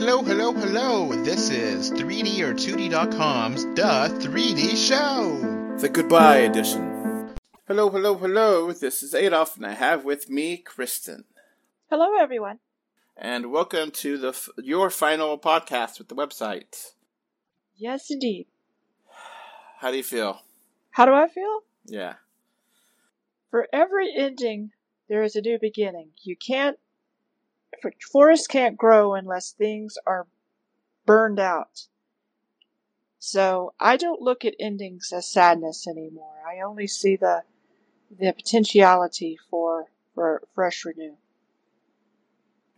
Hello, hello, hello. This is 3D or 2D.com's The 3D Show. The goodbye edition. Hello, hello, hello. This is Adolph, and I have with me Christin. Hello, everyone. And welcome to the f- your final podcast with the website. Yes, indeed. How do you feel? How do I feel? Yeah. For every ending, there is a new beginning. You can't, for- forests can't grow unless things are burned out. So I don't look at endings as sadness anymore. I only see the the potentiality for for fresh renew.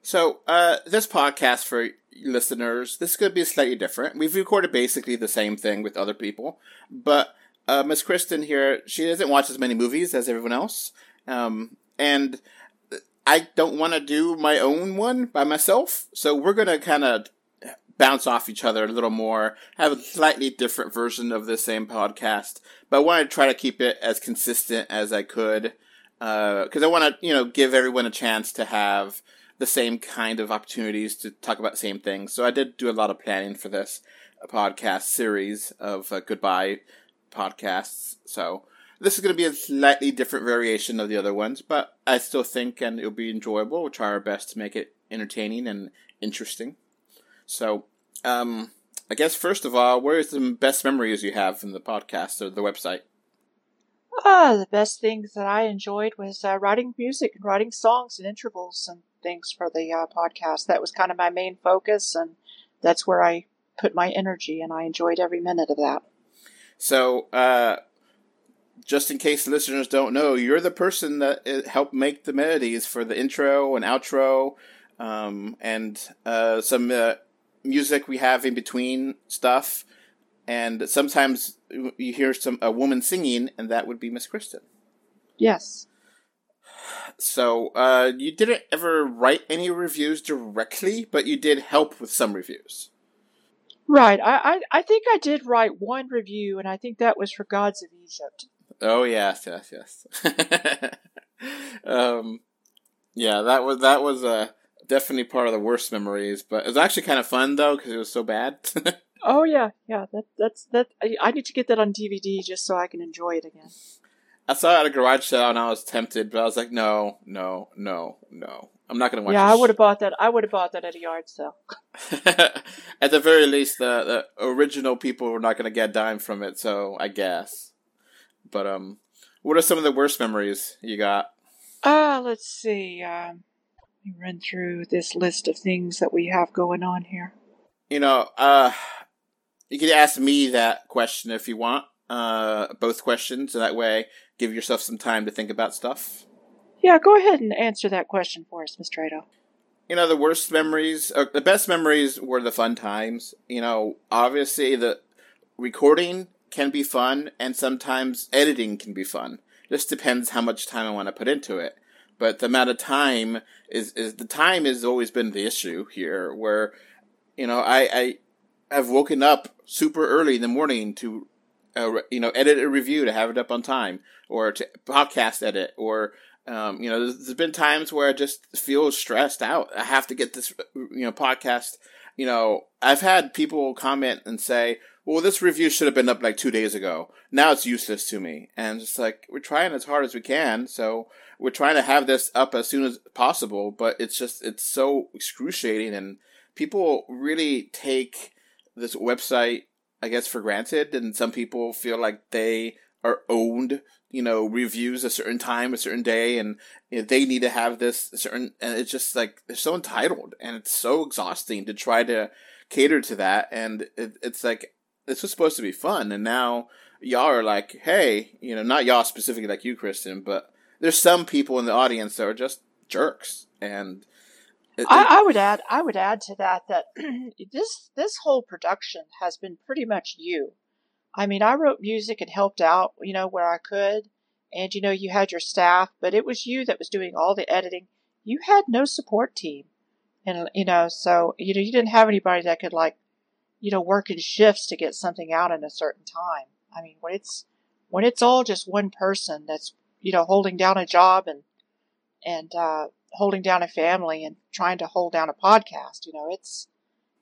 So, uh, this podcast for listeners, this to be slightly different. We've recorded basically the same thing with other people, but uh, Miss Christin here, she doesn't watch as many movies as everyone else, um, and I don't want to do my own one by myself. So we're going to kind of bounce off each other a little more, have a slightly different version of the same podcast, but I want to try to keep it as consistent as I could because I want to, you know, give everyone a chance to have the same kind of opportunities to talk about the same things. So I did do a lot of planning for this podcast series of uh, goodbye podcasts. So this is going to be a slightly different variation of the other ones, but I still think and it'll be enjoyable. We'll try our best to make it entertaining and interesting. So, um, I guess first of all, what are some best memories you have from the podcast or the website? Ah, the best things that I enjoyed was uh, writing music and writing songs and intervals and things for the uh, podcast. That was kind of my main focus, and that's where I put my energy, and I enjoyed every minute of that. So, uh, just in case listeners don't know, you're the person that uh, helped make the melodies for the intro and outro, um, and uh, some uh, music we have in between stuff. And sometimes you hear some a woman singing, and that would be Miss Kristen. Yes. So uh, you didn't ever write any reviews directly, but you did help with some reviews. Right. I, I, I think I did write one review, and I think that was for Gods of Egypt. Oh yes, yes, yes. um, yeah, that was that was uh, definitely part of the worst memories, but it was actually kind of fun though because it was so bad. Oh yeah, yeah. That that's that. I, I need to get that on DVD just so I can enjoy it again. I saw it at a garage sale and I was tempted, but I was like, no, no, no, no. I'm not gonna watch. yeah, I would have bought that. I would have bought that at a yard sale. At the very least, the, the original people were not going to get a dime from it, so I guess. But um, what are some of the worst memories you got? Ah, let's see. Um, let me run through this list of things that we have going on here. You know, uh, you could ask me that question if you want. Uh, both questions, so that way give yourself some time to think about stuff. Yeah, go ahead and answer that question for us, Miss Trado. you know the worst memories or the best memories were the fun times you know obviously the recording can be fun and sometimes editing can be fun just depends how much time i want to put into it but the amount of time is is the time has always been the issue here where you know i i have woken up super early in the morning to uh, you know edit a review to have it up on time or to podcast edit or um, you know, there's, there's been times where I just feel stressed out. I have to get this, you know, podcast. You know, I've had people comment and say, "Well, this review should have been up like two days ago. Now it's useless to me." And it's like we're trying as hard as we can, so we're trying to have this up as soon as possible. But it's just it's so excruciating, and people really take this website, I guess, for granted. And some people feel like they are owned you know reviews a certain time a certain day and they need to have this certain and it's just like they're so entitled and it's so exhausting to try to cater to that and it, it's like this was supposed to be fun and now y'all are like hey you know not y'all specifically like you christin but there's some people in the audience that are just jerks and it, I, I would add. I would add to that that this this whole production has been pretty much you. I mean, I wrote music and helped out, you know, where I could, and you know, you had your staff, but it was you that was doing all the editing. You had no support team, and you know, so you know, you didn't have anybody that could like, you know, work in shifts to get something out in a certain time. I mean, when it's when it's all just one person that's you know holding down a job and and uh, holding down a family and trying to hold down a podcast, you know, it's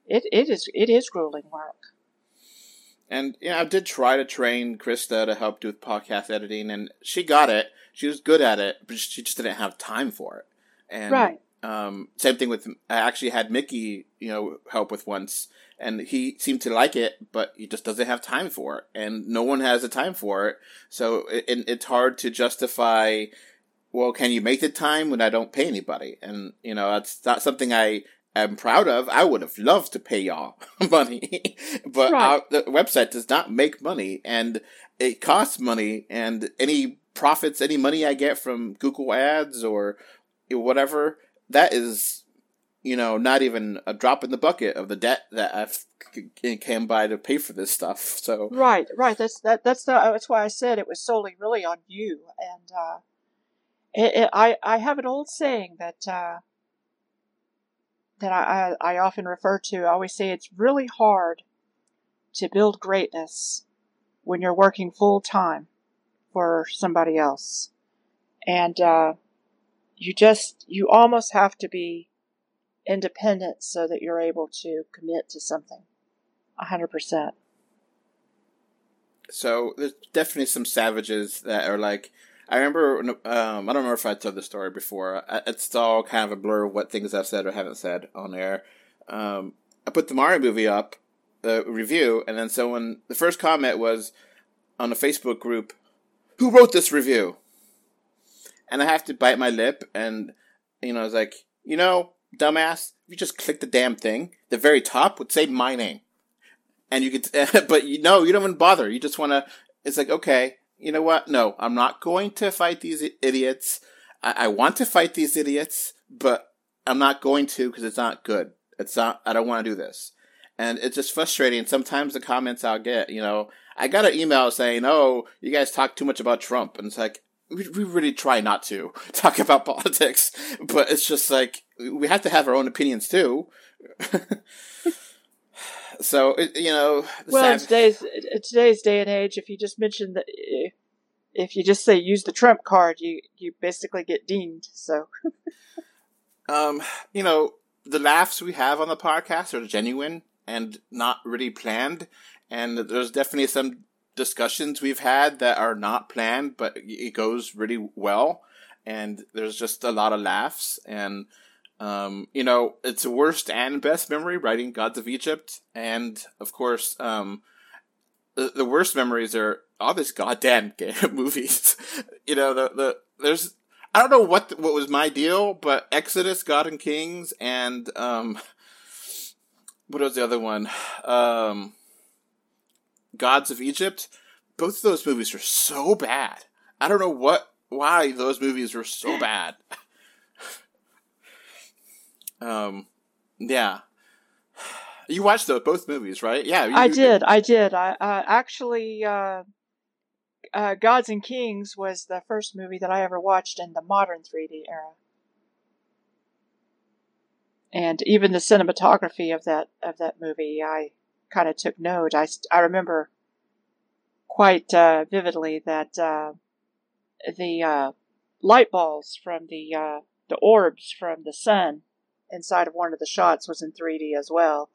it, it is it is grueling work. And you know, I did try to train Krista to help do with podcast editing, and she got it. She was good at it, but she just didn't have time for it. And right. Um, same thing with I actually had Mickey, you know, help with once, and he seemed to like it, but he just doesn't have time for it, and no one has the time for it. So it, it's hard to justify. Well, can you make the time when I don't pay anybody? And you know, that's not something I am proud of. I would have loved to pay y'all money, but right. our, the website does not make money, and it costs money, and any profits, any money I get from Google Ads or whatever that is, you know, not even a drop in the bucket of the debt that I've came by to pay for this stuff. So right, right. That's that. That's the. That's why I said it was solely really on you. And uh, it, it, I I have an old saying that uh, that I, I I often refer to. I always say it's really hard to build greatness when you're working full time for somebody else, and. Uh, you just you almost have to be independent so that you're able to commit to something 100% so there's definitely some savages that are like i remember um, i don't remember if i told the story before it's all kind of a blur of what things i've said or haven't said on air um, i put the mario movie up the review and then someone the first comment was on a facebook group who wrote this review and I have to bite my lip, and you know, I was like, you know, dumbass, if you just click the damn thing, the very top would say my name, and you could, but you know, you don't even bother. You just want to. It's like, okay, you know what? No, I'm not going to fight these idiots. I, I want to fight these idiots, but I'm not going to because it's not good. It's not. I don't want to do this, and it's just frustrating. Sometimes the comments I'll get, you know, I got an email saying, "Oh, you guys talk too much about Trump," and it's like, we, we really try not to talk about politics, but it's just like we have to have our own opinions too. so it, you know, well, in today's in today's day and age, if you just mention that, if you just say use the Trump card, you you basically get deemed. So, um, you know, the laughs we have on the podcast are genuine and not really planned, and there's definitely some discussions we've had that are not planned, but it goes really well. And there's just a lot of laughs. And, um, you know, it's worst and best memory writing Gods of Egypt. And, of course, um, the, the worst memories are all these goddamn movies. you know, the, the, there's, I don't know what, what was my deal, but Exodus, God and Kings, and, um, what was the other one? Um, Gods of Egypt, both of those movies are so bad. I don't know what why those movies were so bad. Um, yeah. You watched those both movies, right? Yeah, you, I did. I did. I uh, actually, uh, uh, Gods and Kings was the first movie that I ever watched in the modern 3D era, and even the cinematography of that of that movie, I kind of took note. I, I remember quite uh, vividly that uh, the uh, light balls from the uh, the orbs from the sun inside of one of the shots was in 3D as well,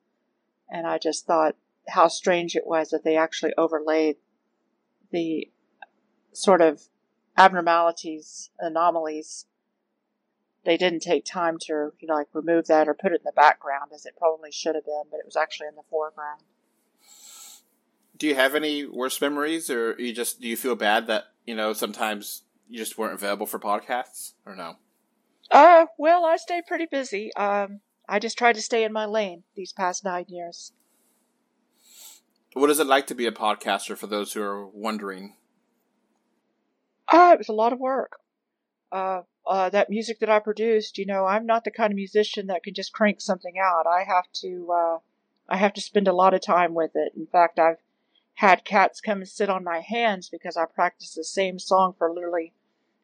and I just thought how strange it was that they actually overlaid the sort of abnormalities, anomalies. They didn't take time to, you know, like remove that or put it in the background as it probably should have been, but it was actually in the foreground do you have any worse memories, or you just do you feel bad that you know sometimes you just weren't available for podcasts, or no? Uh, well, I stay pretty busy. Um, I just try to stay in my lane these past nine years. What is it like to be a podcaster for those who are wondering? Uh, it was a lot of work. Uh, uh, that music that I produced, you know, I'm not the kind of musician that can just crank something out. I have to, uh, I have to spend a lot of time with it. In fact, I've had cats come and sit on my hands because I practice the same song for literally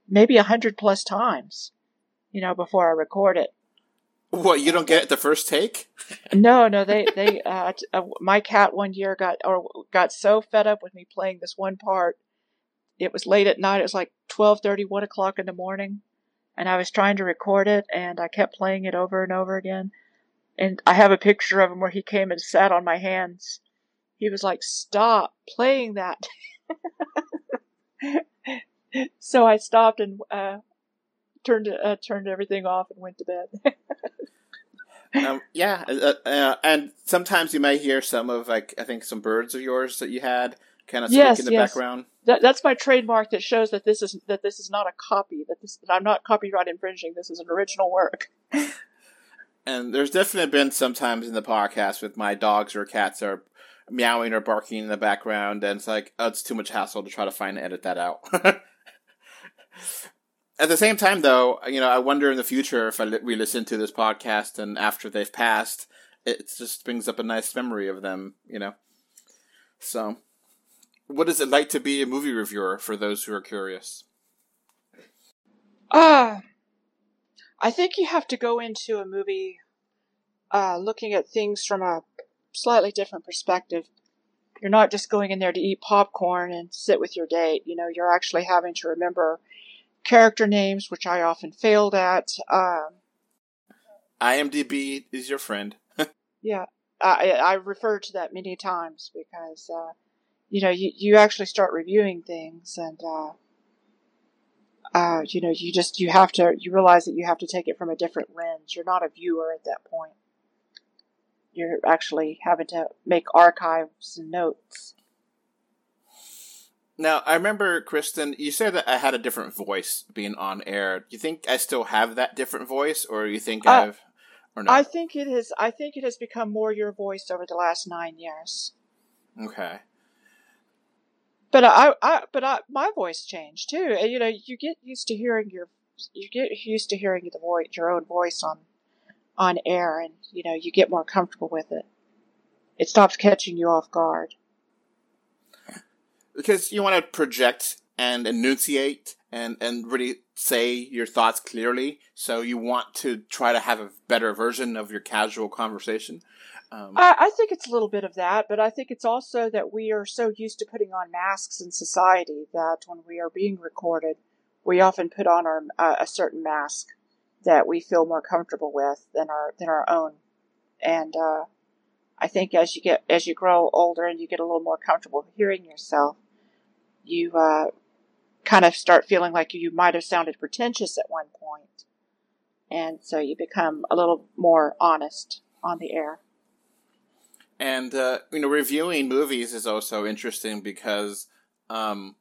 maybe a hundred plus times, you know, before I record it. What you don't get the first take? no, no, they they uh, uh, my cat one year got or got so fed up with me playing this one part. It was late at night. It was like twelve thirty, one o'clock in the morning, and I was trying to record it, and I kept playing it over and over again. and I have a picture of him where he came and sat on my hands. He was like, "Stop playing that." so I stopped and uh, turned uh, turned everything off and went to bed. um, yeah, uh, uh, and sometimes you may hear some of like I think some birds of yours that you had kind of yes, in the yes. background. That, that's my trademark that shows that this is that this is not a copy. That this that I'm not copyright infringing. This is an original work. And there's definitely been some times in the podcast with my dogs or cats are meowing or barking in the background, and it's like, oh, it's too much hassle to try to find and edit that out. At the same time, though, you know, I wonder in the future if I li- we listen to this podcast and after they've passed, it just brings up a nice memory of them, you know. So, what is it like to be a movie reviewer for those who are curious? Ah, I think you have to go into a movie uh, looking at things from a slightly different perspective. You're not just going in there to eat popcorn and sit with your date. You know, you're actually having to remember character names, which I often failed at. Um, IMDb is your friend. yeah, I, I referred to that many times because, uh, you know, you, you actually start reviewing things and, uh, uh, you know, you just, you have to, you realize that you have to take it from a different lens. You're not a viewer at that point. You're actually having to make archives and notes. Now, I remember, Christin, you said that I had a different voice being on air. Do you think I still have that different voice, or you think Uh, I've, or no? I think it is, I think it has become more your voice over the last nine years. okay. But I, I, but I, my voice changed too. And, you know, you get used to hearing your, you get used to hearing the voice, your own voice on, on air, and you know, you get more comfortable with it. It stops catching you off guard. Because you want to project and enunciate and, and really say your thoughts clearly. So you want to try to have a better version of your casual conversation. Um, I, I think it's a little bit of that, but I think it's also that we are so used to putting on masks in society that when we are being recorded, we often put on our uh, a certain mask that we feel more comfortable with than our than our own. And uh, I think as you get as you grow older and you get a little more comfortable hearing yourself, you uh, kind of start feeling like you might have sounded pretentious at one point, and so you become a little more honest on the air. And uh, you know, reviewing movies is also interesting because um,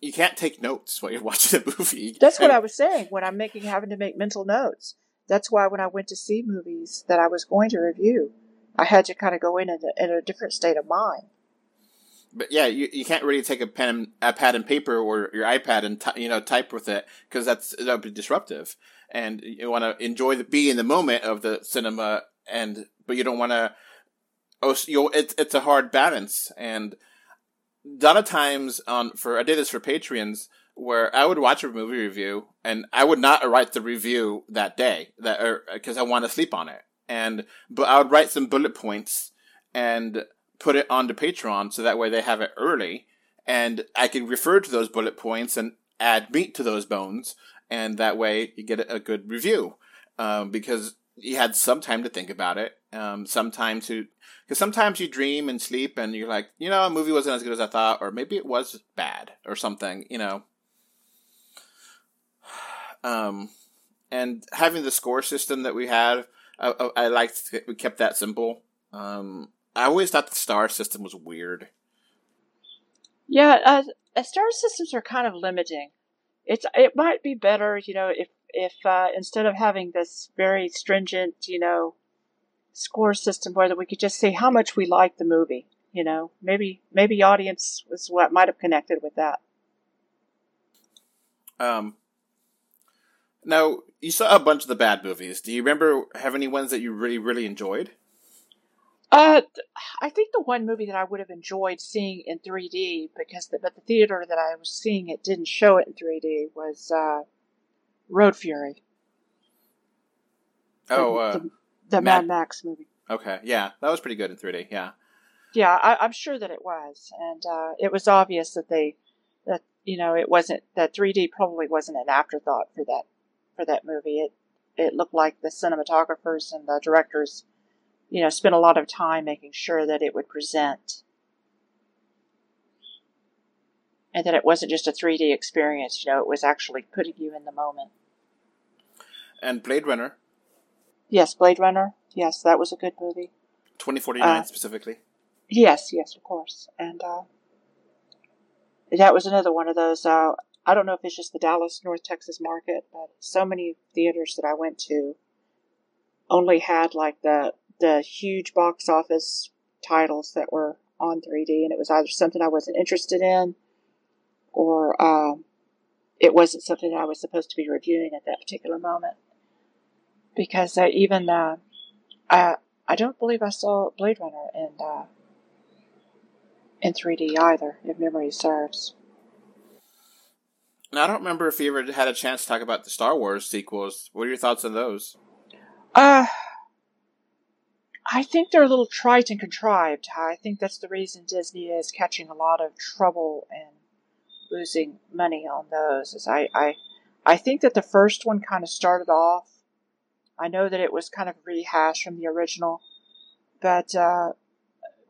you can't take notes while you're watching a movie. That's what I was saying when I'm making having to make mental notes. That's why when I went to see movies that I was going to review, I had to kind of go in a, in a different state of mind. But yeah, you, you can't really take a pen, and, a pad and paper or your iPad and ty- you know type with it because that's that would be disruptive. And you want to enjoy the be in the moment of the cinema, and but you don't want to. Oh, you it's it's a hard balance, and a lot of times on for I did this for Patreons where I would watch a movie review and I would not write the review that day that er, because I want to sleep on it, and but I would write some bullet points and put it onto Patreon so that way they have it early and I can refer to those bullet points and add meat to those bones and that way you get a good review. Um, because you had some time to think about it um, some time to because sometimes you dream and sleep and you're like you know a movie wasn't as good as I thought or maybe it was bad or something you know? Um, and having the score system that we had I, I, I liked we kept that simple. Um, I always thought the star system was weird. Yeah, uh, uh, star systems are kind of limiting. It's it might be better, you know, if if uh, instead of having this very stringent, you know, score system, whether we could just say how much we like the movie. You know, maybe maybe audience was what might have connected with that. Um, now you saw a bunch of the bad movies. Do you remember have any ones that you really really enjoyed? Uh, I think the one movie that I would have enjoyed seeing in 3D because the, but the theater that I was seeing it didn't show it in 3D was uh, Road Fury. Oh, the, uh, the, the Mad- Mad Max movie. okay, yeah, that was pretty good in 3D. Yeah, Yeah, I, I'm sure that it was, and uh, it was obvious that they that you know it wasn't that 3D probably wasn't an afterthought for that for that movie. It it looked like the cinematographers and the directors you know, spent a lot of time making sure that it would present and that it wasn't just a 3D experience, you know, it was actually putting you in the moment. And Blade Runner. Yes, Blade Runner. Yes, that was a good movie. 2049 uh, specifically. Yes, yes, of course. And uh, that was another one of those. Uh, I don't know if it's just the Dallas, North Texas market, but so many theaters that I went to only had like the the huge box office titles that were on 3D, and it was either something I wasn't interested in, or um, it wasn't something I was supposed to be reviewing at that particular moment. Because uh, even uh, I, I don't believe I saw Blade Runner in uh, in 3D either, if memory serves. Now, I don't remember if you ever had a chance to talk about the Star Wars sequels. What are your thoughts on those? Uh, I think they're a little trite and contrived. I think that's the reason Disney is catching a lot of trouble and losing money on those. Is I, I, I think that the first one kind of started off. I know that it was kind of rehashed from the original, but uh,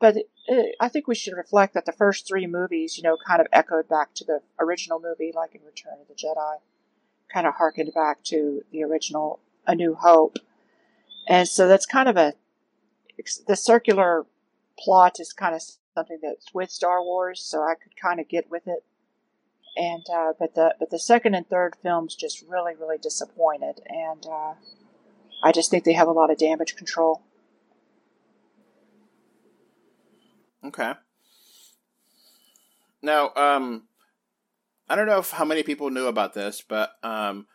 but it, it, I think we should reflect that the first three movies, you know, kind of echoed back to the original movie, like in Return of the Jedi, kind of harkened back to the original A New Hope, and so that's kind of a the circular plot is kind of something that's with Star Wars, so I could kind of get with it. And uh, but the but the second and third films just really really disappointed, and uh, I just think they have a lot of damage control. Okay. Now, um, I don't know if how many people knew about this, but um,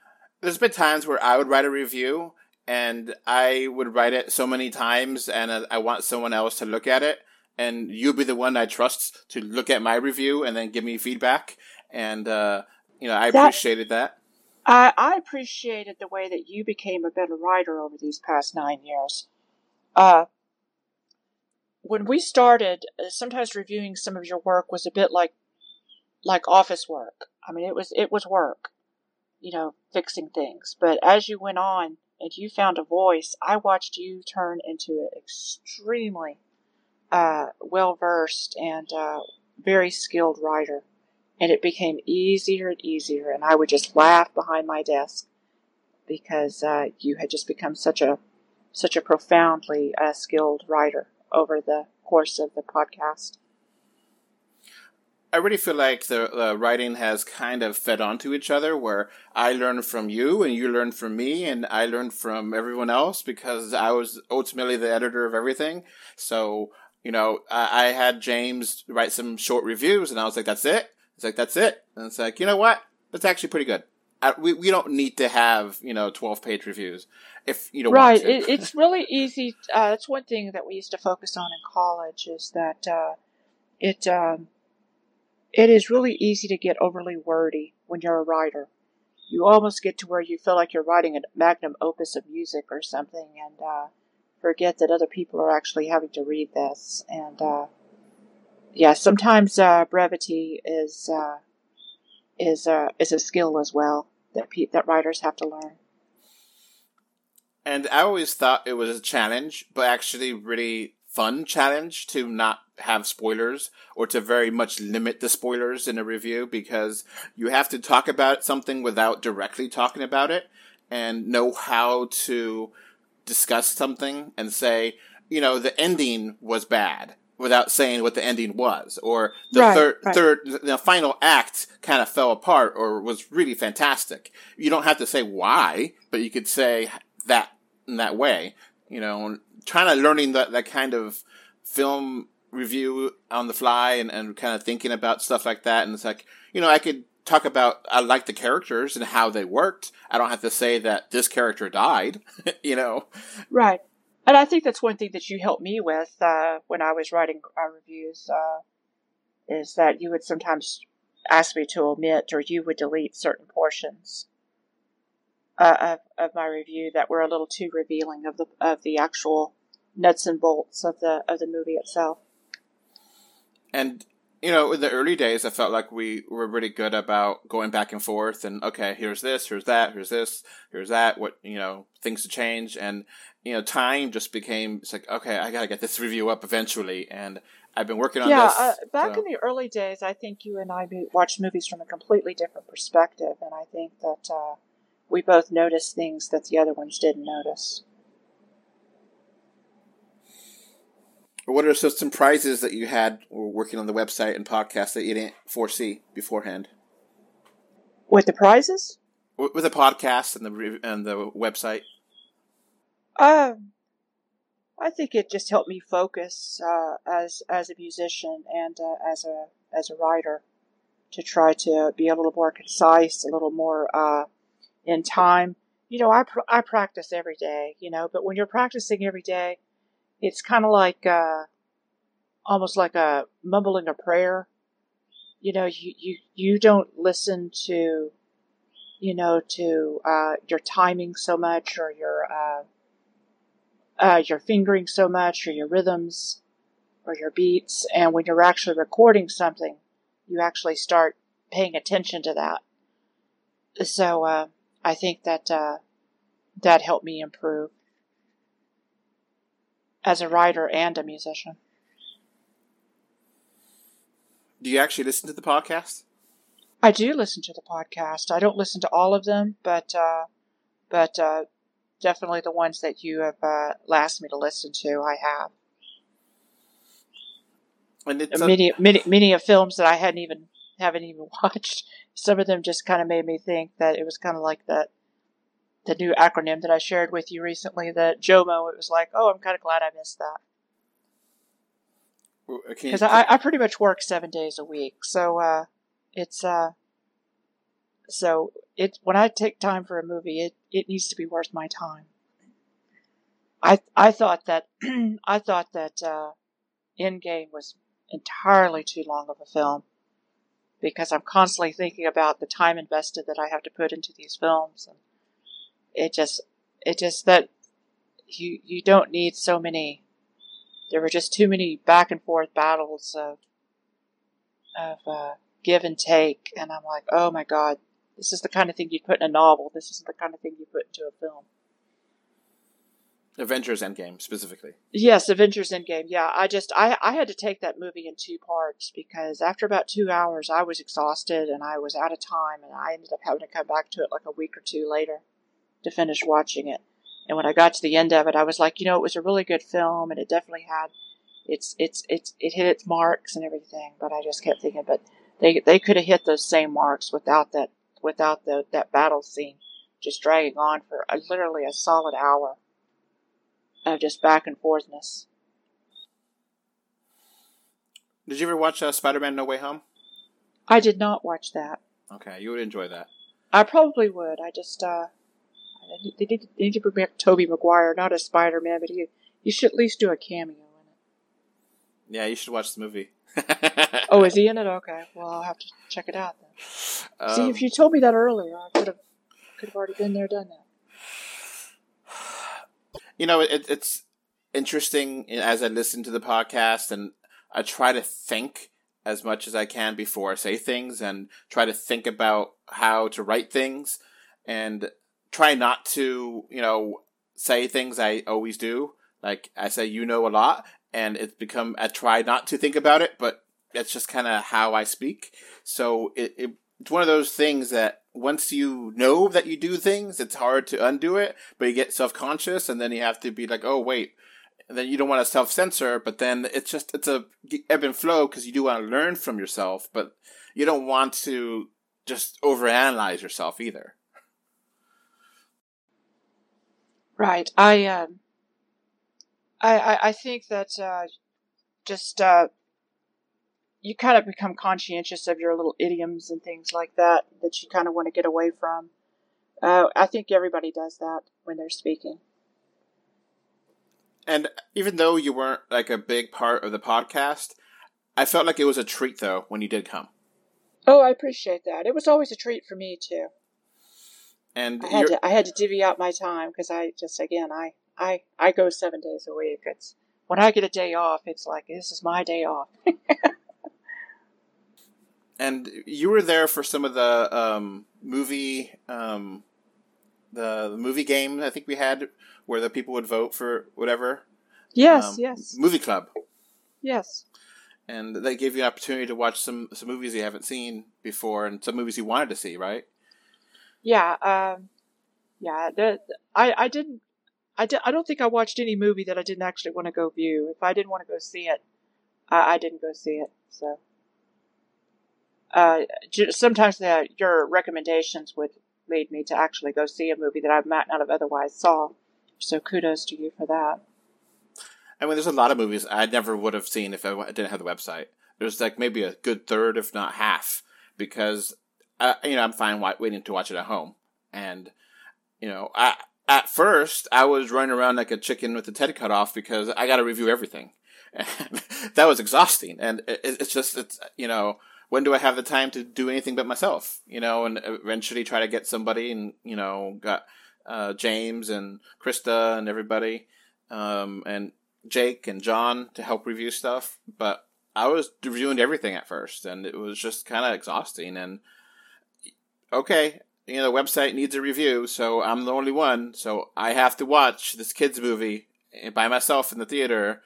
there's been times where I would write a review and I would write it so many times, and I want someone else to look at it, and you be the one I trust to look at my review and then give me feedback. And uh, you know, I that, appreciated that. I, I appreciated the way that you became a better writer over these past nine years. Uh, when we started, uh, sometimes reviewing some of your work was a bit like like office work. I mean, it was it was work, you know, fixing things. But as you went on, and you found a voice, I watched you turn into an extremely uh, well versed and uh, very skilled writer. And it became easier and easier, and I would just laugh behind my desk because uh, you had just become such a such a profoundly uh, skilled writer over the course of the podcast. I really feel like the, the, writing has kind of fed onto each other, where I learn from you and you learn from me, and I learn from everyone else because I was ultimately the editor of everything. So, you know, I, I had James write some short reviews, and I was like, "That's it." It's like, "That's it," and it's like, you know what? That's actually pretty good. I, we we don't need to have you know twelve page reviews if you don't right. It, it's really easy. Uh, that's one thing that we used to focus on in college is that uh, it. Um, it is really easy to get overly wordy when you're a writer. You almost get to where you feel like you're writing a magnum opus of music or something and uh, forget that other people are actually having to read this. And uh, yeah, sometimes uh, brevity is uh, is uh, is a skill as well that pe- that writers have to learn. And I always thought it was a challenge, but actually really fun challenge to not have spoilers or to very much limit the spoilers in a review because you have to talk about something without directly talking about it and know how to discuss something and say, you know, the ending was bad without saying what the ending was or the right, third right. third the final act kind of fell apart or was really fantastic. You don't have to say why, but you could say that in that way, you know, trying to learning that that kind of film review on the fly and, and kind of thinking about stuff like that. And it's like, you know, I could talk about, I like the characters and how they worked. I don't have to say that this character died, you know? Right. And I think that's one thing that you helped me with uh, when I was writing our reviews uh, is that you would sometimes ask me to omit or you would delete certain portions uh, of, of my review that were a little too revealing of the of the actual nuts and bolts of the of the movie itself. And you know, in the early days, I felt like we were really good about going back and forth and okay, here's this, here's that, here's this, here's that. What you know, things to change, and you know, time just became it's like okay, I gotta get this review up eventually, and I've been working on yeah, this. uh, back so- in the early days, I think you and I watched movies from a completely different perspective, and I think that uh, we both noticed things that the other ones didn't notice. What are some surprises that you had working on the website and podcast that you didn't foresee beforehand? With the prizes, With the podcast and the and the website. um, I think it just helped me focus uh, as as a musician and uh, as a as a writer to try to be a little more concise, a little more uh, in time. You know, I pr- I practice every day. You know, but when you're practicing every day, it's kind of like uh, almost like a mumbling a prayer. You know, you you you don't listen to you know to uh, your timing so much or your uh, uh, your fingering so much or your rhythms or your beats. And when you're actually recording something, you actually start paying attention to that. So uh, I think that uh, that helped me improve as a writer and a musician. Do you actually listen to the podcast? I do listen to the podcast. I don't listen to all of them, but uh, but uh, definitely the ones that you have uh, asked me to listen to, I have. And it's a- many many many of films that I hadn't even haven't even watched. Some of them just kind of made me think that it was kind of like that the new acronym that I shared with you recently, that JOMO. It was like, oh, I'm kind of glad I missed that because I, I pretty much work seven days a week, so uh, it's uh, so it when I take time for a movie, it it needs to be worth my time. I I thought that I thought that uh, Endgame was entirely too long of a film because I'm constantly thinking about the time invested that I have to put into these films, and it just it just that you you don't need so many. There were just too many back and forth battles of of uh, give and take, and I'm like, oh my god, this is the kind of thing you'd put in a novel. This isn't the kind of thing you put into a film. Avengers Endgame specifically. Yes, Avengers Endgame. Yeah, I just I I had to take that movie in two parts because after about two hours I was exhausted and I was out of time and I ended up having to come back to it like a week or two later to finish watching it. And when I got to the end of it, I was like, you know, it was a really good film and it definitely had its its its it hit its marks and everything. But I just kept thinking, but they they could have hit those same marks without that without the that battle scene just dragging on for a, literally a solid hour of just back and forthness. Did you ever watch uh, Spider-Man: No Way Home? I did not watch that. Okay, you would enjoy that. I probably would. I just uh, they need, they need to bring back Tobey Maguire, not as Spider Man, but he he should at least do a cameo in it. Yeah, you should watch the movie. Oh, is he in it? Okay, well I'll have to check it out then. See, Um, if you told me that earlier, I could have could have already been there, done that. You know, it, it's interesting as I listen to the podcast and I try to think as much as I can before I say things and try to think about how to write things and try not to, you know, say things I always do. Like I say, you know a lot and it's become, I try not to think about it, but that's just kind of how I speak. So it, it, it's one of those things that once you know that you do things, it's hard to undo it, but you get self conscious and then you have to be like, oh, wait. And then you don't want to self censor, but then it's just, it's a ebb and flow because you do want to learn from yourself, but you don't want to just overanalyze yourself either. Right. I um. I I, I think that uh, just uh, you kind of become conscientious of your little idioms and things like that that you kind of want to get away from. Uh, I think everybody does that when they're speaking. And even though you weren't like a big part of the podcast, I felt like it was a treat though when you did come. Oh, I appreciate that. It was always a treat for me too. And I had to I had to divvy out my time because I just again I I I go seven days a week. It's when I get a day off, it's like this is my day off. And you were there for some of the um, movie, um, the, the movie game I think we had, where the people would vote for whatever. Yes, um, yes, Movie club, yes. and they gave you an opportunity to watch some some movies you haven't seen before, and some movies you wanted to see, right? Yeah, um, yeah. The, I I didn't. I, I don't think I watched any movie that I didn't actually want to go view. If I didn't want to go see it, I, I didn't go see it. So, uh, sometimes the, your recommendations would lead me to actually go see a movie that I might not have otherwise saw. So kudos to you for that. I mean, there's a lot of movies I never would have seen if I didn't have the website. There's like maybe a good third, if not half, because I, you know I'm fine waiting to watch it at home, and you know I at first I was running around like a chicken with the head cut off because I got to review everything. And that was exhausting, and it, it's just it's you know when do I have the time to do anything but myself? You know, and eventually try to get somebody, and you know got uh, James and Krista and everybody, um, and Jake and John to help review stuff, but I was reviewing everything at first, and it was just kind of exhausting. And okay, you know, the website needs a review, so I'm the only one, so I have to watch this kids movie by myself in the theater.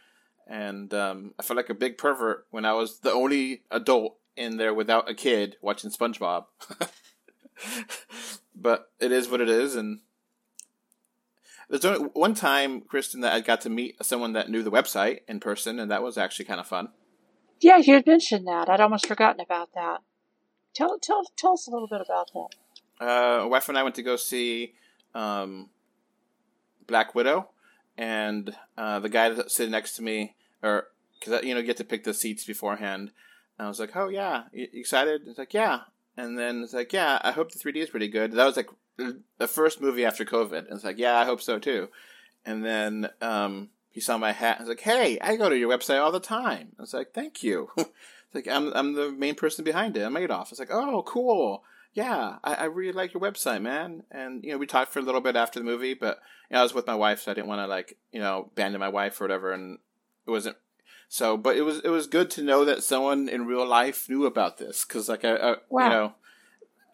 And um, I felt like a big pervert when I was the only adult in there without a kid watching SpongeBob. but it is what it is, and there's only one time, Christin, that I got to meet someone that knew the website in person, and that was actually kind of fun. Yeah, you had mentioned that. I'd almost forgotten about that. Tell tell tell us a little bit about that. Uh, my wife and I went to go see um, Black Widow, and uh, the guy that sitting next to me, or because you know, you get to pick the seats beforehand. And I was like, "Oh yeah, excited?" It's like, "Yeah," and then it's like, "Yeah, I hope the 3D is pretty good." That was like the first movie after COVID. And it's like, "Yeah, I hope so too." And then um, he saw my hat. and was like, "Hey, I go to your website all the time." I was like, "Thank you." it's like I'm I'm the main person behind it. I'm Adolph. It's like, "Oh, cool." Yeah, I, I really like your website, man. And you know, we talked for a little bit after the movie, but you know, I was with my wife, so I didn't want to like you know abandon my wife or whatever. And it wasn't so, but it was it was good to know that someone in real life knew about this because like I, I Wow. you know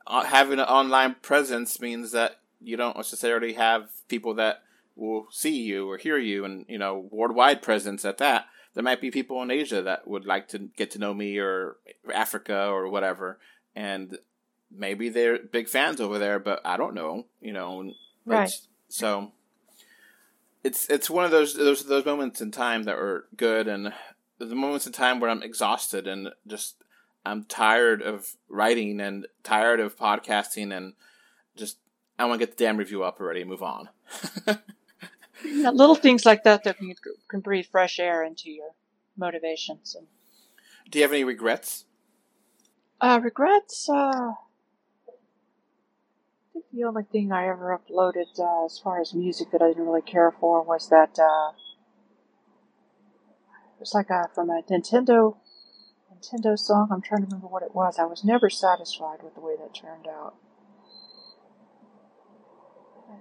uh, having an online presence means that you don't necessarily have people that will see you or hear you, and you know worldwide presence at that. There might be people in Asia that would like to get to know me or Africa or whatever, and maybe they're big fans over there, but I don't know, you know. Right. So it's it's one of those those those moments in time that were good, and the moments in time where I'm exhausted and just I'm tired of writing and tired of podcasting and just I want to get the damn review up already and move on. Yeah, little things like that that can, can breathe fresh air into your motivations and Do you have any regrets? uh, regrets. Uh, I think the only thing I ever uploaded uh, as far as music that I didn't really care for was that uh, it was like a, from a Nintendo Nintendo song. I'm trying to remember what it was. I was never satisfied with the way that turned out.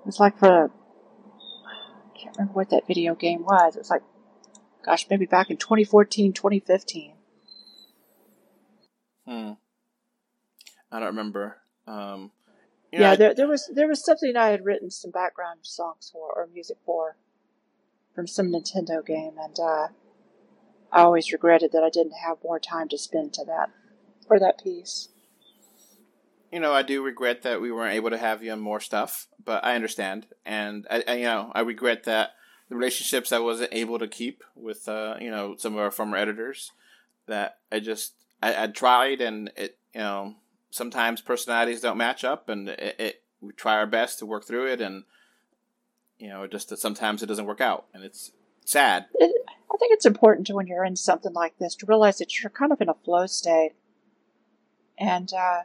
It was like for I can't remember what that video game was. It was like, gosh, maybe back in 2014, 2015. Hmm. I don't remember. Um, you know, yeah, there, there was there was something I had written some background songs for or music for from some Nintendo game, and uh, I always regretted that I didn't have more time to spend to that for that piece. you know, I do regret that we weren't able to have you on more stuff, but I understand, and I, I you know, I regret that the relationships I wasn't able to keep with, uh, you know, some of our former editors. That I just, I, I tried, and it, you know, sometimes personalities don't match up, and it, it, we try our best to work through it, and you know, just that sometimes it doesn't work out, and it's sad. It, I think it's important to when you're in something like this to realize that you're kind of in a flow state, and uh,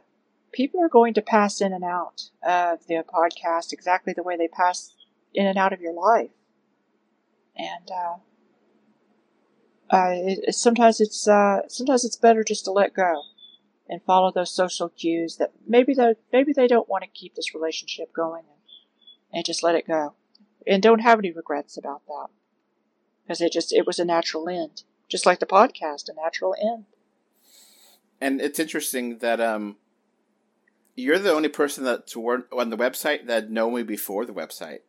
people are going to pass in and out of the podcast exactly the way they pass in and out of your life, and uh, uh, it, sometimes it's uh, sometimes it's better just to let go and follow those social cues that maybe they maybe they don't want to keep this relationship going, and, and just let it go, and don't have any regrets about that because it just it was a natural end, just like the podcast, a natural end. And it's interesting that um, you're the only person that's on the website that know me before the website.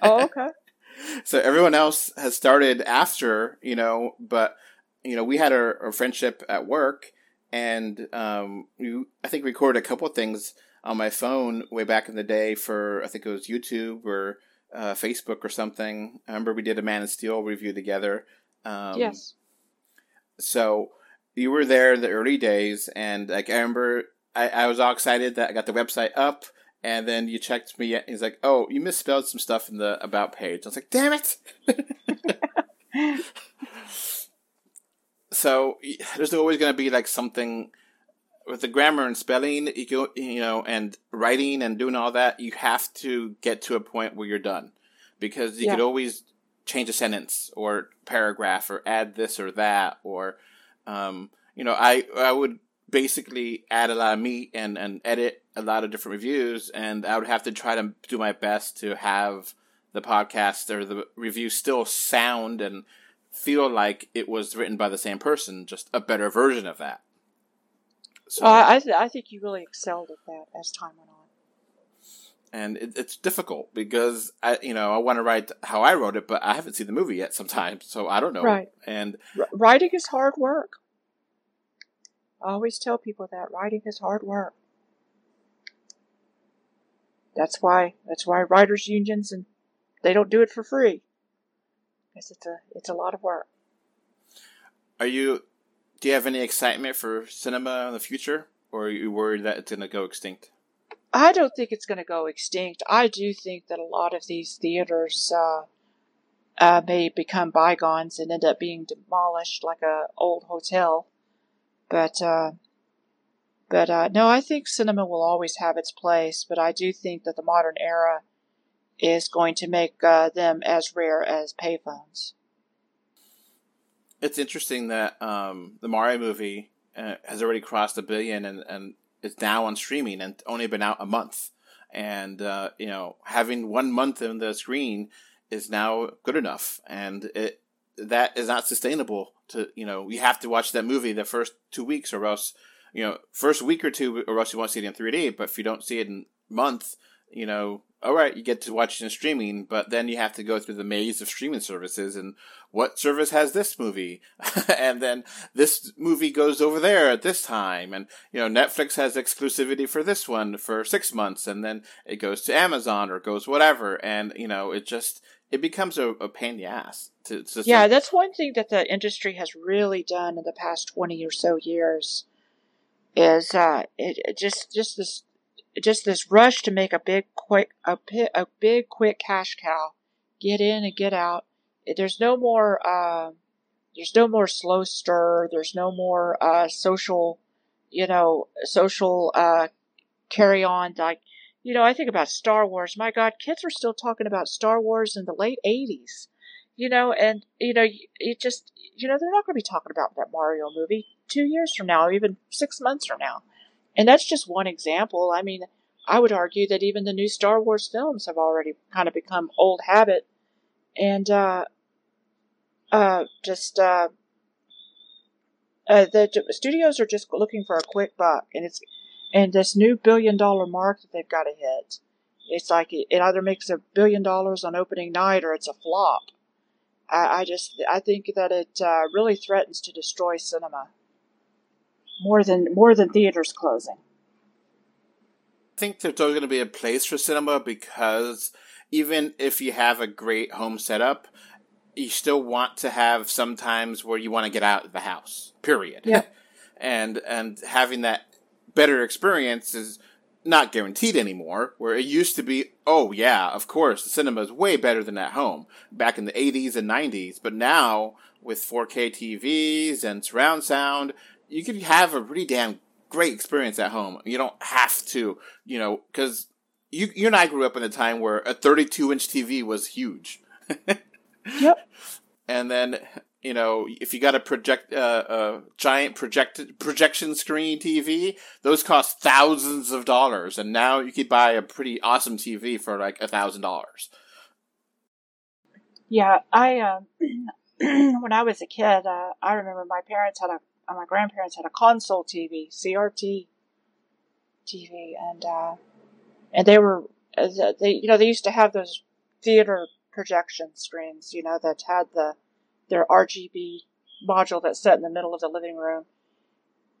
oh, okay. so everyone else has started after, you know, but you know, we had our, our friendship at work, and um, you, I think recorded a couple of things on my phone way back in the day for I think it was YouTube or uh, Facebook or something. I remember we did a Man of Steel review together. Um, yes. So you were there in the early days, and like I remember, I, I was all excited that I got the website up, and then you checked me. And he's like, "Oh, you misspelled some stuff in the about page." I was like, "Damn it!" so there's always going to be like something with the grammar and spelling, you go, you know, and writing and doing all that. You have to get to a point where you're done, because you yeah. could always change a sentence or paragraph or add this or that or um, you know I I would basically add a lot of meat and and edit a lot of different reviews and I would have to try to do my best to have the podcast or the review still sound and feel like it was written by the same person, just a better version of that. So, uh, I th- I think you really excelled at that as time went on and it, it's difficult because I, you know, I want to write how I wrote it, but I haven't seen the movie yet. Sometimes, so I don't know. Right. And R- writing is hard work. I always tell people that writing is hard work. That's why that's why writers unions and they don't do it for free. Because it's a it's a lot of work. Are you? Do you have any excitement for cinema in the future, or are you worried that it's going to go extinct? I don't think it's going to go extinct. I do think that a lot of these theaters uh, uh, may become bygones and end up being demolished like a old hotel. But uh, but uh, no, I think cinema will always have its place. But I do think that the modern era is going to make uh, them as rare as payphones. It's interesting that um, the Mario movie uh, has already crossed a billion, and, and it's now on streaming and only been out a month. And uh, you know, having one month in the screen is now good enough, and it that is not sustainable. To you know, you have to watch that movie the first two weeks, or else you know, first week or two, or else you won't see it in 3D. But if you don't see it in month, you know, all right, you get to watch it in streaming, but then you have to go through the maze of streaming services and what service has this movie? and then this movie goes over there at this time. And, you know, Netflix has exclusivity for this one for six months and then it goes to Amazon or goes whatever. And, you know, it just, it becomes a, a pain in the ass. To, to yeah, say. that's one thing that the industry has really done in the past 20 or so years is, uh, it, it just, just this just this rush to make a big quick a, a big quick cash cow get in and get out. There's no more uh, there's no more slow stir. There's no more uh, social you know social uh, carry on. Like you know i think about star wars. My god kids are still talking about star wars in the late 80s you know and you know it just you know they're not going to be talking about that mario movie two years from now or even six months from now and that's just one example. I mean, I would argue that even the new Star Wars films have already kind of become old habit, and uh, uh, just uh, uh, the studios are just looking for a quick buck, and it's and this new billion dollar mark that they've got to hit. It's like it, it either makes a billion dollars on opening night or it's a flop. I, I just I think that it uh, really threatens to destroy cinema more than more than theaters closing. I think there's always going to be a place for cinema because even if you have a great home setup, you still want to have sometimes where you want to get out of the house. Period. Yeah. and and having that better experience is not guaranteed anymore. Where it used to be, oh yeah, of course, the cinema is way better than at home back in the 80s and 90s. But now with 4K TVs and surround sound, you could have a pretty damn great experience at home. You don't have to, you know, because you you and I grew up in a time where a 32 inch TV was huge. yep. And then you know if you got a project uh, a giant project projection screen TV, those cost thousands of dollars, and now you could buy a pretty awesome TV for like a thousand dollars. Yeah, I uh, when I was a kid, uh, I remember my parents had a uh, my grandparents had a console TV, CRT TV, and uh, and they were uh, they you know they used to have those theater projection screens, you know, that had the their RGB module that sat in the middle of the living room.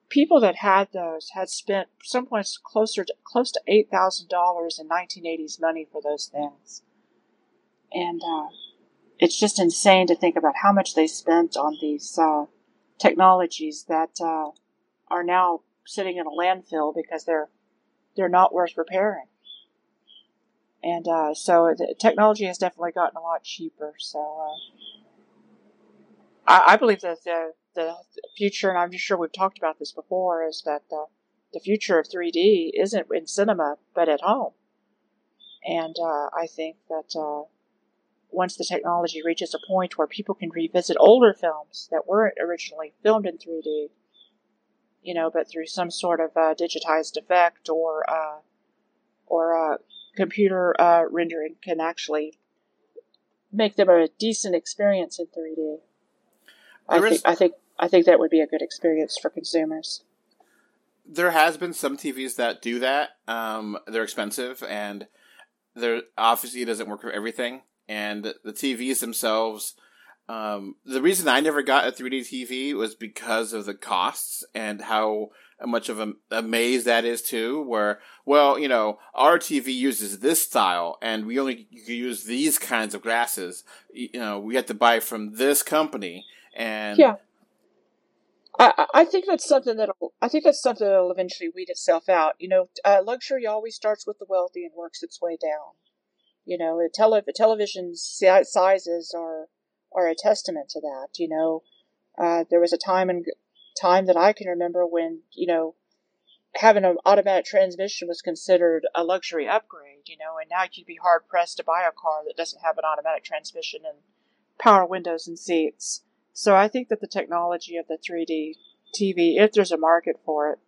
People that had those had spent some points closer to close to eight thousand dollars in 1980s money for those things, and uh, it's just insane to think about how much they spent on these uh, technologies that uh, are now sitting in a landfill because they're they're not worth repairing. And uh, so technology has definitely gotten a lot cheaper. So uh, I, I, believe that the the future, and I'm sure we've talked about this before, is that the the future of 3D isn't in cinema but at home. And uh, I think that uh, once the technology reaches a point where people can revisit older films that weren't originally filmed in 3D, you know, but through some sort of uh, digitized effect or uh, or uh, computer uh, rendering can actually make them a decent experience in 3D. I think, I think I think that would be a good experience for consumers. There has been some TVs that do that. Um, they're expensive and there obviously it doesn't work for everything and the TVs themselves. Um, the reason I never got a 3D TV was because of the costs and how much of a, a maze that is too. Where, well, you know, our TV uses this style, and we only use these kinds of glasses. You know, we have to buy from this company, and yeah. I, I think that's something that'll I think that's something that'll eventually weed itself out. You know, uh, luxury always starts with the wealthy and works its way down. You know, the, tele- the television sizes are are a testament to that. You know, uh, there was a time and time that I can remember when you know having an automatic transmission was considered a luxury upgrade. You know, and now you'd be hard pressed to buy a car that doesn't have an automatic transmission and power windows and seats. So I think that the technology of the 3D TV, if there's a market for it,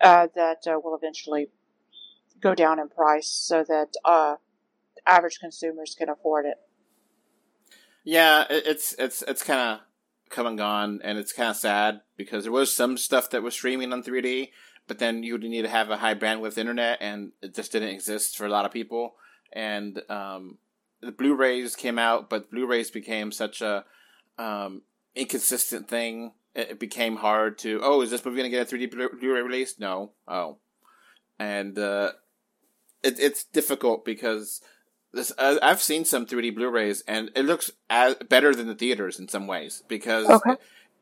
uh, that uh, will eventually go down in price so that uh, average consumers can afford it. Yeah, it's it's it's kind of come and gone, and it's kind of sad because there was some stuff that was streaming on 3D, but then you would need to have a high bandwidth internet, and it just didn't exist for a lot of people. And um, the Blu-rays came out, but Blu-rays became such a um, inconsistent thing. It became hard to. Oh, is this movie gonna get a 3D Blu-ray release? No. Oh, and uh, it, it's difficult because this uh, I've seen some 3D Blu-rays and it looks as, better than the theaters in some ways because okay.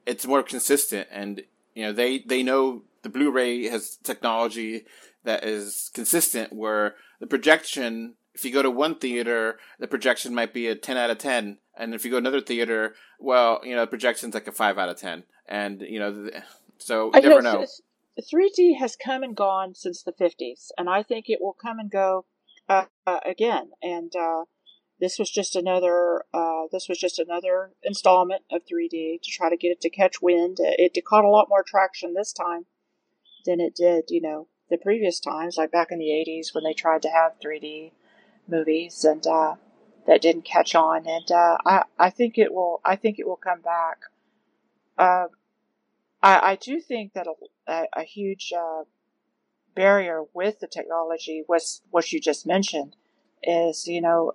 it's more consistent and you know they they know the Blu-ray has technology that is consistent where the projection if you go to one theater the projection might be a 10 out of 10 and if you go to another theater well you know the projection's like a 5 out of 10 and you know so you never know. 3D has come and gone since the 50s and I think it will come and go uh, uh, again, and uh, this was just another uh, this was just another installment of 3D to try to get it to catch wind. It, it caught a lot more traction this time than it did, you know, the previous times, like back in the 80s when they tried to have 3D movies, and uh, that didn't catch on. And uh, I I think it will I think it will come back. I I do think that a, a, a huge uh, barrier with the technology was what you just mentioned is, you know,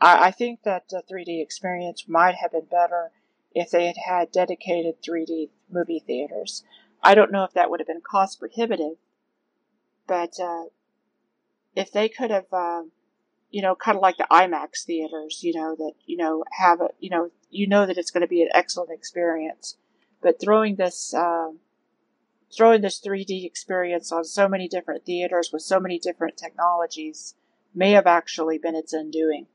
I, I think that the 3D experience might have been better if they had had dedicated 3D movie theaters. I don't know if that would have been cost prohibitive, but uh, if they could have, um, you know, kind of like the IMAX theaters, you know, that you know have a, you know, you know that it's going to be an excellent experience, but throwing this um, throwing this 3D experience on so many different theaters with so many different technologies may have actually been its undoing.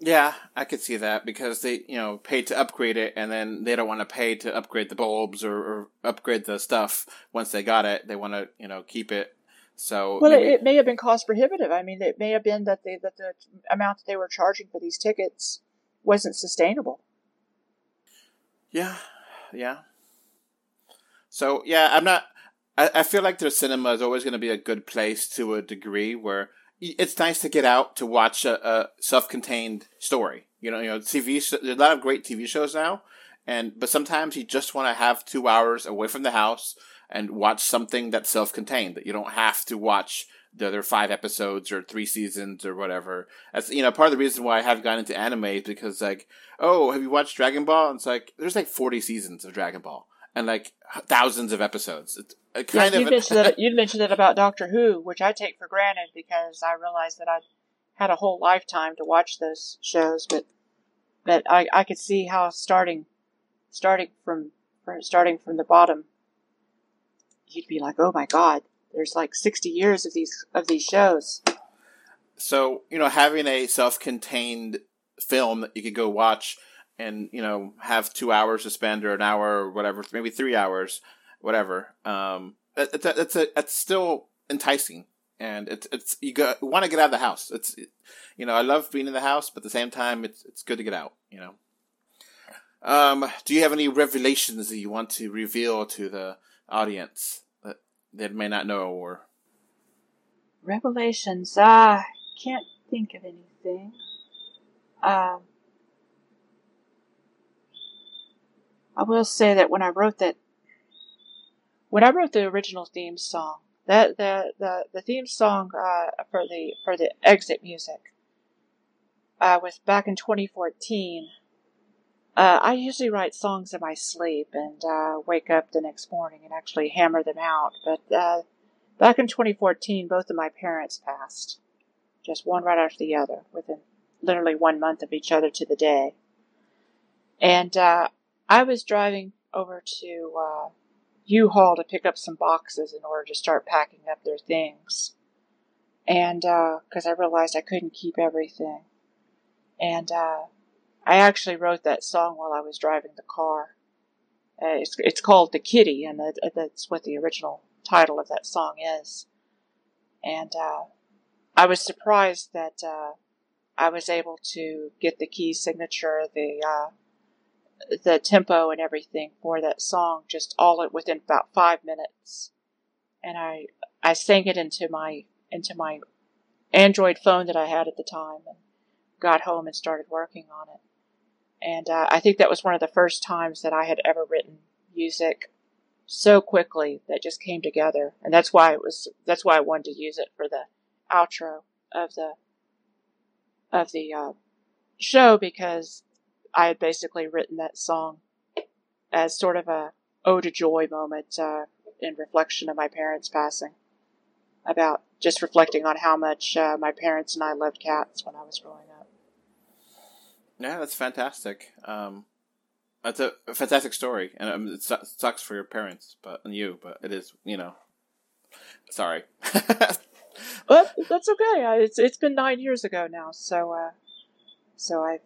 Yeah, I could see that because they, you know, paid to upgrade it and then they don't want to pay to upgrade the bulbs or, or upgrade the stuff once they got it. They want to, you know, keep it. So well, maybe... it, it, may have been cost prohibitive. I mean, it may have been that they that the amount that they were charging for these tickets wasn't sustainable. Yeah, yeah. So yeah, I'm not. I, I feel like their cinema is always going to be a good place to a degree where it's nice to get out to watch a, a self-contained story. You know, you know, TV. There's a lot of great TV shows now, and but sometimes you just want to have two hours away from the house and watch something that's self-contained that you don't have to watch the other five episodes or three seasons or whatever. That's you know part of the reason why I have gotten into anime is because like oh have you watched Dragon Ball? And it's like there's like forty seasons of Dragon Ball and like thousands of episodes. It's uh, kind yes, of you mentioned that you mentioned that about Doctor Who, which I take for granted because I realized that I had a whole lifetime to watch those shows, but but I I could see how starting starting from starting from the bottom, you'd be like, oh my god, there's like 60 years of these of these shows. So you know, having a self-contained film that you could go watch and you know have two hours to spend or an hour or whatever, maybe three hours, whatever. Um, it's a, it's a, it's still enticing, and it's it's you go want to get out of the house. It's you know I love being in the house, but at the same time it's it's good to get out. You know. Um, do you have any revelations that you want to reveal to the audience that they may not know or? Revelations. Ah, uh, can't think of anything. Um, I will say that when I wrote that, when I wrote the original theme song, that the the, the theme song uh, for the for the exit music uh, was back in 2014. Uh, I usually write songs in my sleep and uh, wake up the next morning and actually hammer them out. But uh, back in 2014, both of my parents passed, just one right after the other, within literally one month of each other to the day. And uh, I was driving over to uh, U-Haul to pick up some boxes in order to start packing up their things. And because uh, I realized I couldn't keep everything. And uh, I actually wrote that song while I was driving the car. Uh, it's, it's called The Kitty, and that, that's what the original title of that song is. And uh, I was surprised that uh, I was able to get the key signature, the uh, the tempo and everything for that song just all within about five minutes. And I I sang it into my into my Android phone that I had at the time and got home and started working on it. And uh, I think that was one of the first times that I had ever written music so quickly that just came together. And that's why it was that's why I wanted to use it for the outro of the of the uh, show because I had basically written that song as sort of a ode to joy moment uh, in reflection of my parents' passing. About just reflecting on how much uh, my parents and I loved cats when I was growing up. Yeah, that's fantastic. Um, that's a, fantastic story, and um, it sucks for your parents, but and you, but it is, you know. Sorry. but that's okay. It's it's been nine years ago now, so uh, so I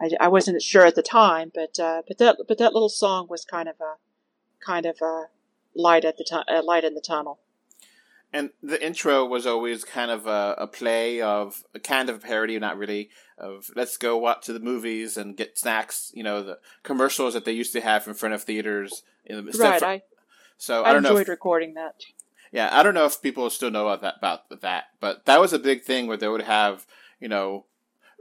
I, I wasn't sure at the time, but uh, but that but that little song was kind of a kind of a light at the tu- uh, light in the tunnel. And the intro was always kind of a, a play of a kind of a parody, not really, of let's go watch to the movies and get snacks. You know, the commercials that they used to have in front of theaters. In the, right. For, I, so I, I don't enjoyed know if, recording that. Yeah, I don't know if people still know about that, about that, but that was a big thing where they would have, you know,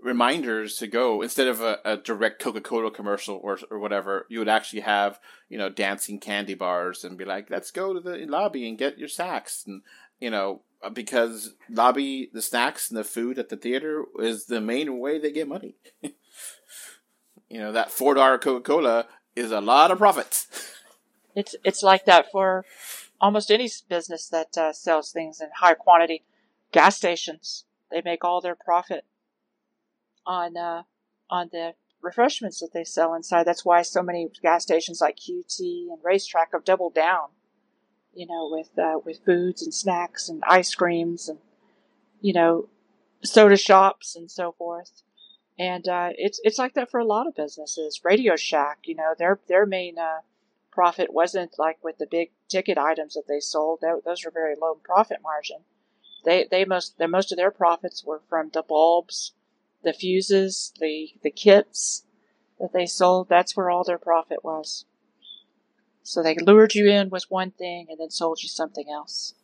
reminders to go instead of a, a direct Coca-Cola commercial or or whatever. You would actually have you know dancing candy bars and be like, "Let's go to the lobby and get your snacks," and you know because lobby the snacks and the food at the theater is the main way they get money. you know that four dollar Coca-Cola is a lot of profits. It's it's like that for almost any business that uh, sells things in high quantity. Gas stations they make all their profit on uh, on the refreshments that they sell inside. That's why so many gas stations like QT and RaceTrac have doubled down, you know, with uh, with foods and snacks and ice creams and you know soda shops and so forth. And uh, it's it's like that for a lot of businesses. Radio Shack, you know, their their main uh, profit wasn't like with the big ticket items that they sold. those were very low profit margin. They they most their most of their profits were from the bulbs the fuses, the, the kits that they sold, that's where all their profit was. So they lured you in with one thing and then sold you something else.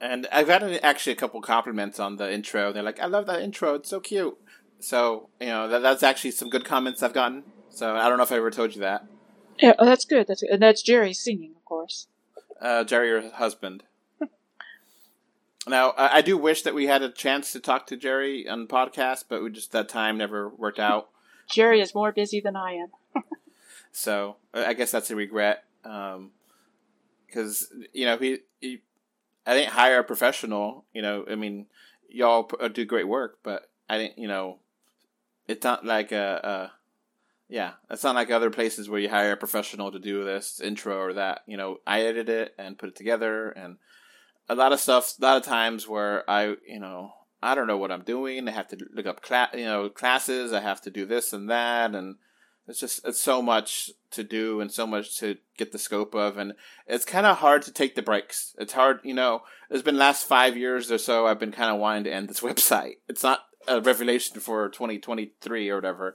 And I've had actually a couple compliments on the intro. They're like, "I love that intro. It's so cute." So you know that, that's actually some good comments I've gotten. So I don't know if I ever told you that. Yeah, oh, that's good. That's and that's Jerry singing, of course. Uh, Jerry, your husband. Now I, do wish that we had a chance to talk to Jerry on podcast, but we just that time never worked out. Jerry is more busy than I am. So I guess that's a regret. Because you know he, he, I didn't hire a professional. You know, I mean, y'all uh, do great work, but I didn't. You know, it's not like a, a yeah, it's not like other places where you hire a professional to do this intro or that. You know, I edit it and put it together, and a lot of stuff. A lot of times where I, you know, I don't know what I'm doing. I have to look up class, you know, classes. I have to do this and that, and it's just it's so much to do and so much to get the scope of, and it's kind of hard to take the breaks. It's hard, you know. It's been last five years or so. I've been kind of wanting to end this website. It's not a revelation for 2023 or whatever.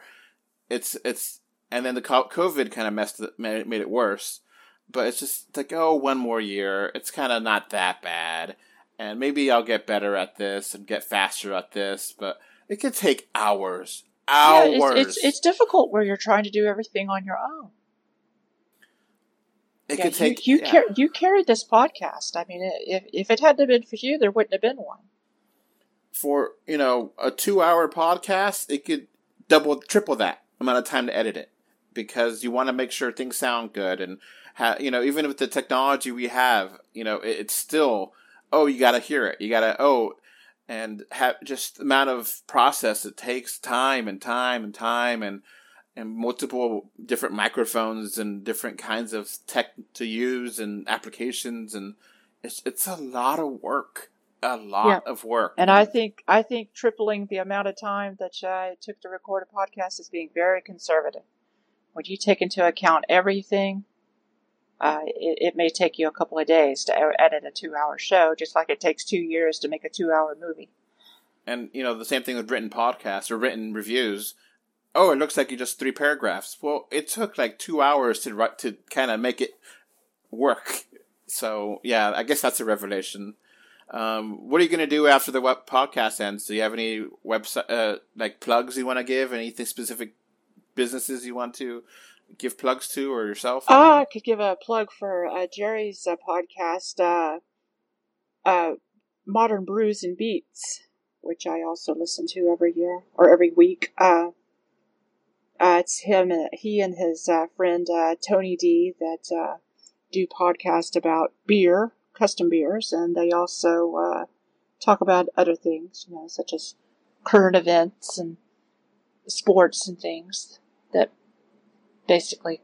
It's it's and then the COVID kind of messed made it worse. But it's just like oh, one more year. It's kind of not that bad, and maybe I'll get better at this and get faster at this. But it could take hours, hours. Yeah, it's, it's it's difficult where you're trying to do everything on your own. it Yeah, could take you you, yeah. car- you carried this podcast. I mean, if if it hadn't been for you, there wouldn't have been one. for you know a two-hour podcast. It could double, triple that amount of time to edit it because you want to make sure things sound good and ha- you know even with the technology we have, you know it, it's still oh you got to hear it, you got to oh and have just the amount of process it takes time and time and time and and multiple different microphones and different kinds of tech to use and applications and it's it's a lot of work a lot Yeah. of work And I think I think tripling the amount of time that I took to record a podcast is being very conservative. When you take into account everything, uh, it, it may take you a couple of days to edit a two-hour show, just like it takes two years to make a two-hour movie. And you know the same thing with written podcasts or written reviews. Oh, it looks like you just three paragraphs. Well, it took like two hours to write to kind of make it work. So yeah, I guess that's a revelation. Um, what are you going to do after the web podcast ends? Do you have any website uh, like plugs you want to give? Anything specific businesses you want to give plugs to or yourself? Ah, I could give a plug for uh, Jerry's uh, podcast, uh, uh, Modern Brews and Beats, which I also listen to every year or every week. Uh, uh, it's him, uh, he and his uh, friend uh, Tony D that uh, do podcast about beer, custom beers, and they also uh, talk about other things, you know, such as current events and sports and things that basically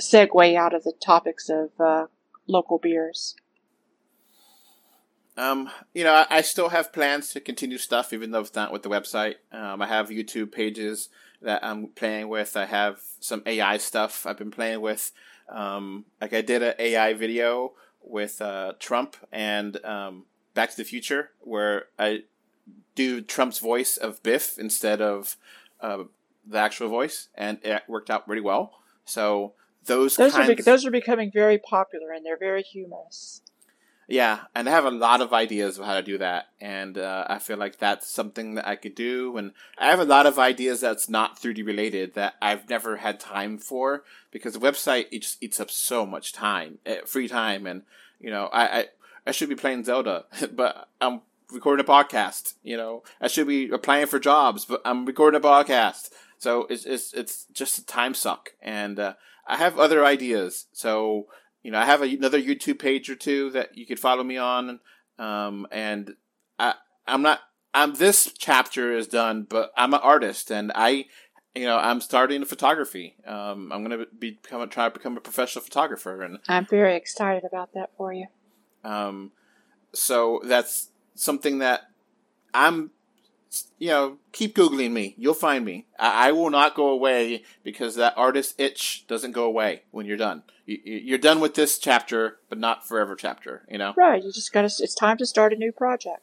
segue out of the topics of uh, local beers. Um, you know, I, I still have plans to continue stuff, even though it's not with the website. Um, I have YouTube pages that I'm playing with. I have some AI stuff I've been playing with. Um, like I did an AI video with uh, Trump and um, Back to the Future, where I do Trump's voice of Biff instead of uh, the actual voice, and it worked out pretty well. So those Those are kinds, bec- those are becoming very popular and they're very humorous. Yeah, and I have a lot of ideas of how to do that, and uh, I feel like that's something that I could do. And I have a lot of ideas that's not 3D related that I've never had time for because the website it just eats up so much time, eh, free time, and you know I I, I should be playing Zelda, but I'm recording a podcast. You know I should be applying for jobs, but I'm recording a podcast. So it's it's it's just a time suck, and uh, I have other ideas. So you know, I have a, another YouTube page or two that you could follow me on. Um, and I, I'm not, I'm, this chapter is done, but I'm an artist and I, you know, I'm starting photography. Um, I'm going to be become, try to become a professional photographer. And, I'm very excited about that for you. um, so that's something that I'm, you know, keep Googling me. You'll find me. I, I will not go away because that artist itch doesn't go away when you're done. You, you're done with this chapter, but not forever chapter, you know? Right, you just gotta. It's time to start a new project.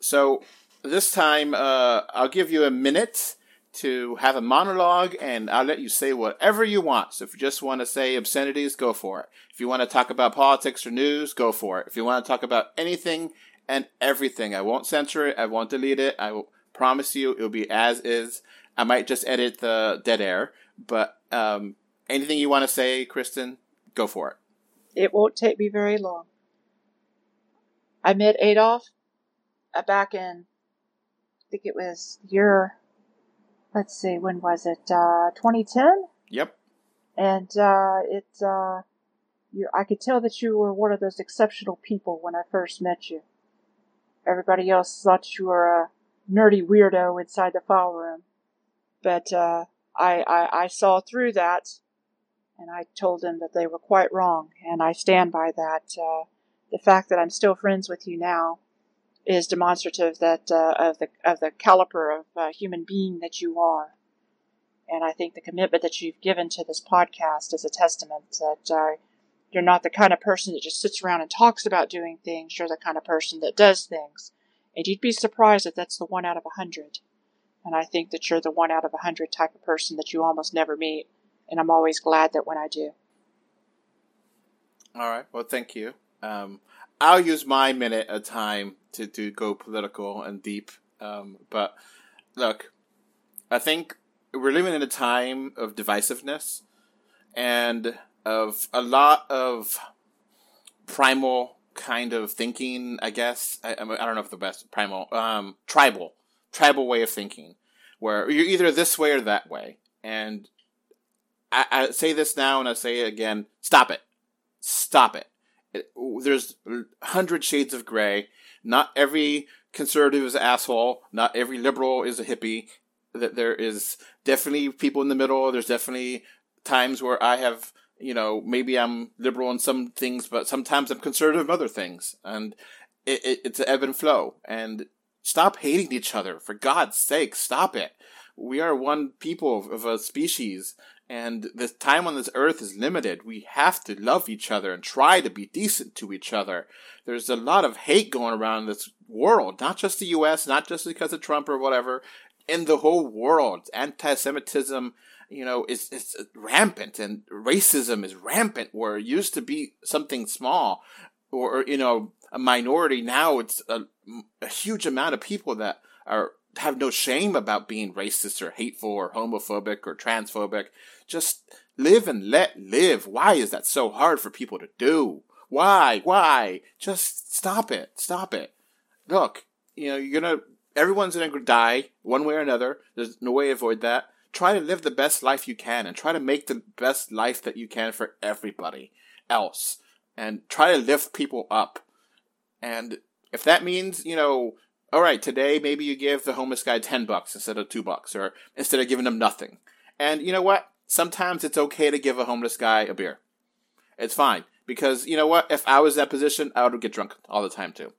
So this time, uh, I'll give you a minute to have a monologue, and I'll let you say whatever you want. So if you just want to say obscenities, go for it. If you want to talk about politics or news, go for it. If you want to talk about anything and everything, I won't censor it. I won't delete it. I will promise you it'll be as is. I might just edit the dead air, but um, anything you want to say, Christin, go for it. It won't take me very long. I met Adolph uh, back in, I think it was year, let's see, when was it? Uh, 2010? Yep. And uh, it, uh, you, I could tell that you were one of those exceptional people when I first met you. Everybody else thought you were a nerdy weirdo inside the file room. But uh, I, I, I saw through that, and I told them that they were quite wrong, and I stand by that. Uh, the fact that I'm still friends with you now is demonstrative that uh, of the of the caliber of uh, human being that you are. And I think the commitment that you've given to this podcast is a testament that you're not the kind of person that just sits around and talks about doing things. You're the kind of person that does things. And you'd be surprised if that's the one out of a hundred. And I think that you're the one out of a hundred type of person that you almost never meet. And I'm always glad that when I do. All right. Well, thank you. Um, I'll use my minute of time to, to go political and deep. Um, but look, I think we're living in a time of divisiveness and of a lot of primal kind of thinking, I guess. I, I don't know if the best primal, um, tribal, tribal way of thinking, where you're either this way or that way. And I, I say this now and I say it again stop it. Stop it. it there's hundred shades of gray. Not every conservative is an asshole. Not every liberal is a hippie. That there is definitely people in the middle. There's definitely times where I have you know, maybe I'm liberal on some things, but sometimes I'm conservative on other things. And it, it, it's an ebb and flow. And stop hating each other. For God's sake, stop it. We are one people of, of a species, and the time on this earth is limited. We have to love each other and try to be decent to each other. There's a lot of hate going around this world, not just the U.S., not just because of Trump or whatever. In the whole world, anti-Semitism, you know, is, is rampant and racism is rampant where it used to be something small or, you know, a minority. Now it's a, a huge amount of people that are have no shame about being racist or hateful or homophobic or transphobic. Just live and let live. Why is that so hard for people to do? Why? Why? Just stop it. Stop it. Look, you know, you're gonna, everyone's gonna die one way or another. There's no way to avoid that try to live the best life you can and try to make the best life that you can for everybody else and try to lift people up. And if that means, you know, all right, today maybe you give the homeless guy 10 bucks instead of 2 bucks or instead of giving him nothing. And you know what? Sometimes it's okay to give a homeless guy a beer. It's fine because you know what? If I was that position, I would get drunk all the time too.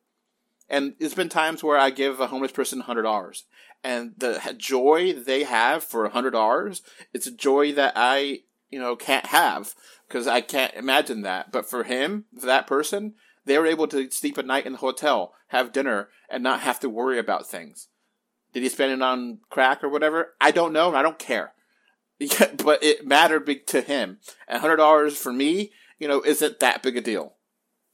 And there's been times where I give a homeless person hundred dollars, and the joy they have for a hundred dollars, it's a joy that I, you know, can't have because I can't imagine that. But for him, for that person, they were able to sleep at night in the hotel, have dinner, and not have to worry about things. Did he spend it on crack or whatever? I don't know. I don't care. but it mattered big to him. And hundred dollars for me, you know, isn't that big a deal.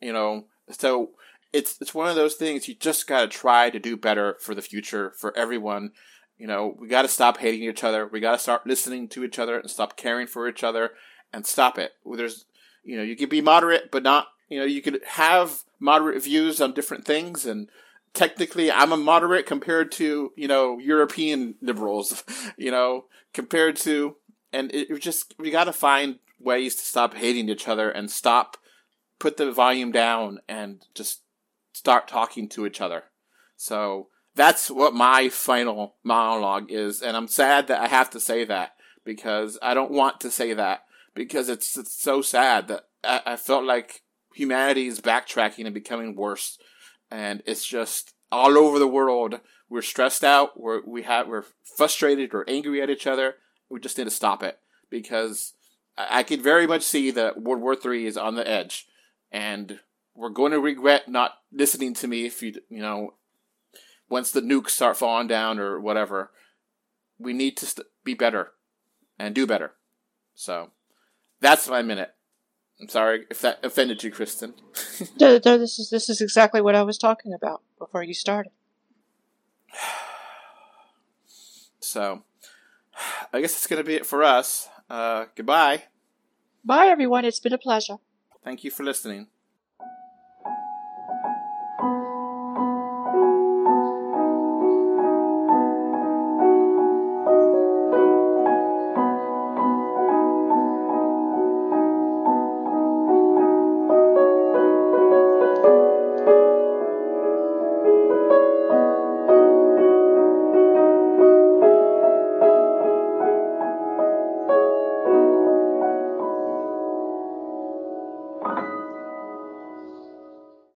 You know, so it's it's one of those things you just got to try to do better for the future for everyone. You know, we got to stop hating each other. We got to start listening to each other and stop caring for each other and stop it. There's, you know, you can be moderate, but not, you know, you could have moderate views on different things. And technically, I'm a moderate compared to, you know, European liberals, you know, compared to, and it, it just, we got to find ways to stop hating each other and stop, put the volume down and just start talking to each other. So that's what my final monologue is. And I'm sad that I have to say that because I don't want to say that because it's, it's so sad that I, I felt like humanity is backtracking and becoming worse. And it's just all over the world. We're stressed out. We're, we have, we're frustrated or angry at each other. We just need to stop it because I, I could very much see that World War III is on the edge. And we're going to regret not listening to me if you you know once the nukes start falling down or whatever we need to st- be better and do better so that's my minute i'm sorry if that offended you christin no, no, this is this is exactly what i was talking about before you started So, I guess that's going to be it for us. Uh, goodbye. Bye, everyone. It's been a pleasure. Thank you for listening.